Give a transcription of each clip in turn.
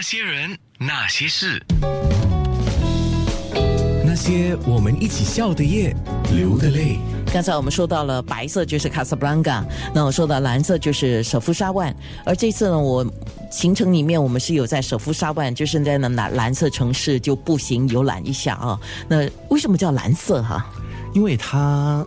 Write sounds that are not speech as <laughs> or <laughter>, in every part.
那些人，那些事，那些我们一起笑的夜，流的泪。刚才我们说到了白色就是卡萨布兰卡，那我说到蓝色就是舍夫沙万，而这次呢，我行程里面我们是有在舍夫沙万，就是在那蓝蓝色城市就步行游览一下啊。那为什么叫蓝色哈？因为它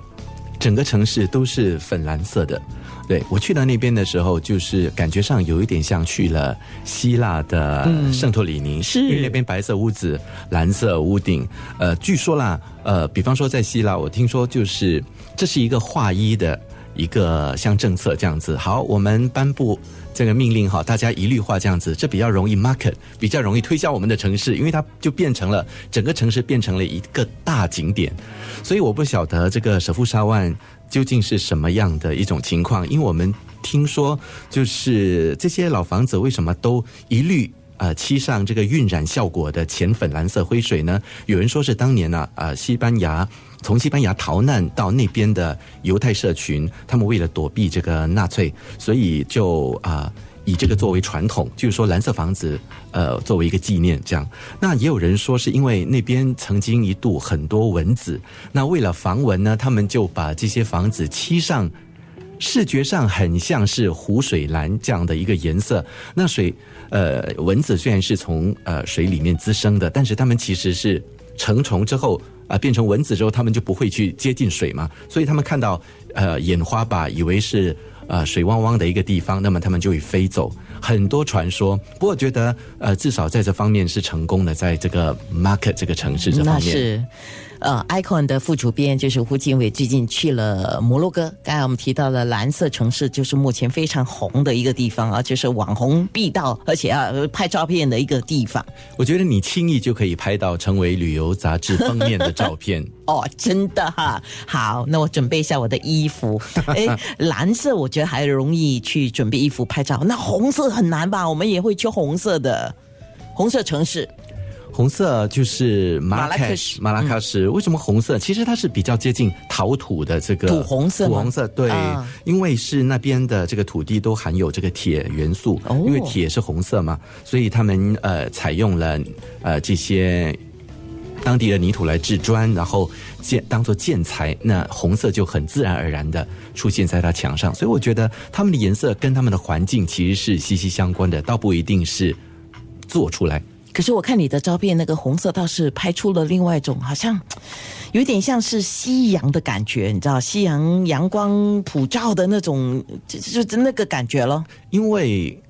整个城市都是粉蓝色的。对我去到那边的时候，就是感觉上有一点像去了希腊的圣托里尼，是因为那边白色屋子、蓝色屋顶。呃，据说啦，呃，比方说在希腊，我听说就是这是一个画一的一个像政策这样子。好，我们颁布这个命令哈，大家一律化这样子，这比较容易 market，比较容易推销我们的城市，因为它就变成了整个城市变成了一个大景点。所以我不晓得这个舍夫沙万。究竟是什么样的一种情况？因为我们听说，就是这些老房子为什么都一律呃漆上这个晕染效果的浅粉蓝色灰水呢？有人说是当年呢，呃，西班牙从西班牙逃难到那边的犹太社群，他们为了躲避这个纳粹，所以就啊。以这个作为传统，就是说蓝色房子，呃，作为一个纪念这样。那也有人说是因为那边曾经一度很多蚊子，那为了防蚊呢，他们就把这些房子漆上，视觉上很像是湖水蓝这样的一个颜色。那水，呃，蚊子虽然是从呃水里面滋生的，但是它们其实是成虫之后啊变成蚊子之后，它们就不会去接近水嘛，所以他们看到呃眼花吧，以为是。呃，水汪汪的一个地方，那么他们就会飞走。很多传说，不过觉得呃，至少在这方面是成功的，在这个 market 这个城市这方面。呃，icon 的副主编就是胡经伟，最近去了摩洛哥。刚才我们提到了蓝色城市，就是目前非常红的一个地方啊，就是网红必到，而且啊拍照片的一个地方。我觉得你轻易就可以拍到成为旅游杂志封面的照片 <laughs> 哦，真的哈。好，那我准备一下我的衣服。哎，<laughs> 蓝色我觉得还容易去准备衣服拍照，那红色很难吧？我们也会去红色的红色城市。红色就是马拉喀什，马拉喀什为什么红色？其实它是比较接近陶土的这个土红色，土红色对，因为是那边的这个土地都含有这个铁元素，因为铁是红色嘛，所以他们呃采用了呃这些当地的泥土来制砖，然后建当做建材，那红色就很自然而然的出现在它墙上，所以我觉得他们的颜色跟他们的环境其实是息息相关的，倒不一定是做出来。可是我看你的照片，那个红色倒是拍出了另外一种，好像有点像是夕阳的感觉，你知道，夕阳阳光普照的那种，就就那个感觉了。因为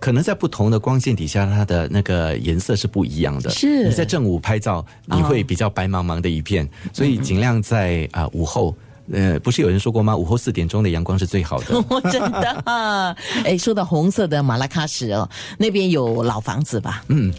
可能在不同的光线底下，它的那个颜色是不一样的。是你在正午拍照，你会比较白茫茫的一片，所以尽量在啊午后。呃，不是有人说过吗？午后四点钟的阳光是最好的。<laughs> 真的啊！哎，说到红色的马拉喀什哦，那边有老房子吧？嗯。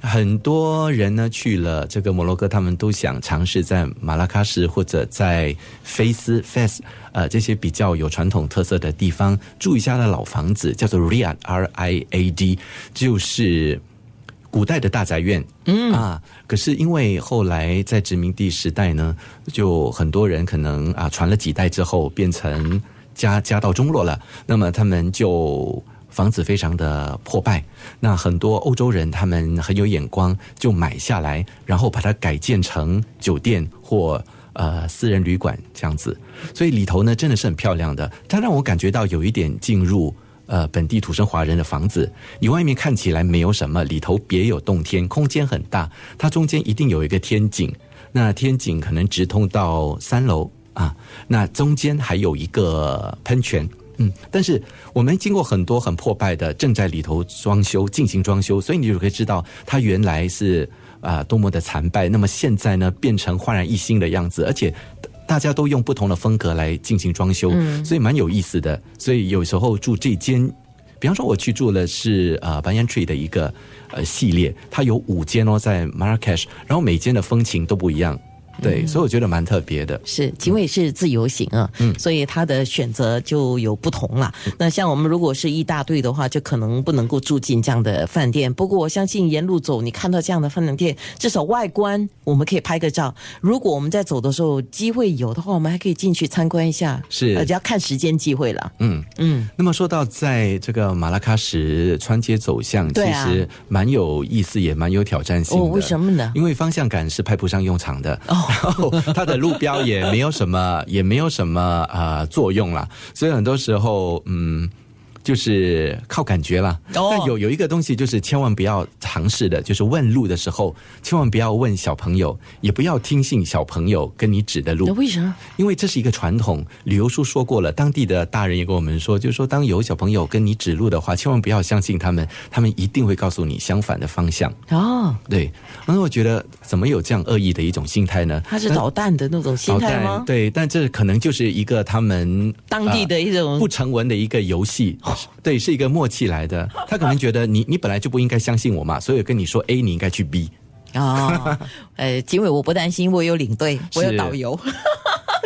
很多人呢去了这个摩洛哥，他们都想尝试在马拉喀什或者在菲斯 （Fes） 呃这些比较有传统特色的地方住一下的老房子，叫做 Riad（R I A D），就是古代的大宅院。嗯啊，可是因为后来在殖民地时代呢，就很多人可能啊传了几代之后变成家家道中落了，那么他们就。房子非常的破败，那很多欧洲人他们很有眼光，就买下来，然后把它改建成酒店或呃私人旅馆这样子。所以里头呢真的是很漂亮的，它让我感觉到有一点进入呃本地土生华人的房子。你外面看起来没有什么，里头别有洞天，空间很大。它中间一定有一个天井，那天井可能直通到三楼啊。那中间还有一个喷泉。嗯，但是我们经过很多很破败的，正在里头装修进行装修，所以你就可以知道它原来是啊多么的残败。那么现在呢，变成焕然一新的样子，而且大家都用不同的风格来进行装修，所以蛮有意思的。所以有时候住这间，比方说我去住的是呃 Banyan Tree 的一个呃系列，它有五间哦，在 Marrakesh，然后每间的风情都不一样。对，所以我觉得蛮特别的。是警卫是自由行啊，嗯，所以他的选择就有不同啦。那像我们如果是一大队的话，就可能不能够住进这样的饭店。不过我相信沿路走，你看到这样的饭店，至少外观我们可以拍个照。如果我们在走的时候机会有的话，我们还可以进去参观一下。是呃，只要看时间机会了。嗯嗯，那么说到在这个马拉喀什穿街走巷，其实蛮有意思，也蛮有挑战性的。哦，为什么呢？因为方向感是派不上用场的，然后它的路标也没有什么，也没有什么啊作用啦，所以很多时候，嗯。就是靠感觉啦。哦但有有一个东西，就是千万不要尝试的，就是问路的时候，千万不要问小朋友，也不要听信小朋友跟你指的路那。为什么？因为这是一个传统，旅游书说过了，当地的大人也跟我们说，就是说，当有小朋友跟你指路的话，千万不要相信他们，他们一定会告诉你相反的方向。哦，对，那我觉得怎么有这样恶意的一种心态呢？他是捣蛋的那种心态吗？对，但这可能就是一个他们当地的一种呃不成文的一个游戏，对，是一个默契来的。他可能觉得你你本来就不应该相信我嘛，<laughs> 所以跟你说 A，你应该去 B。哦，呃，警委我不担心，我有领队，我有导游。<laughs>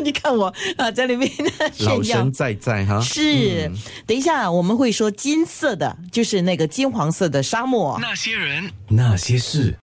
你看我啊，在里面老炫耀神。在在哈，是，等一下我们会说金色的，就是那个金黄色的沙漠。那些人，那些事。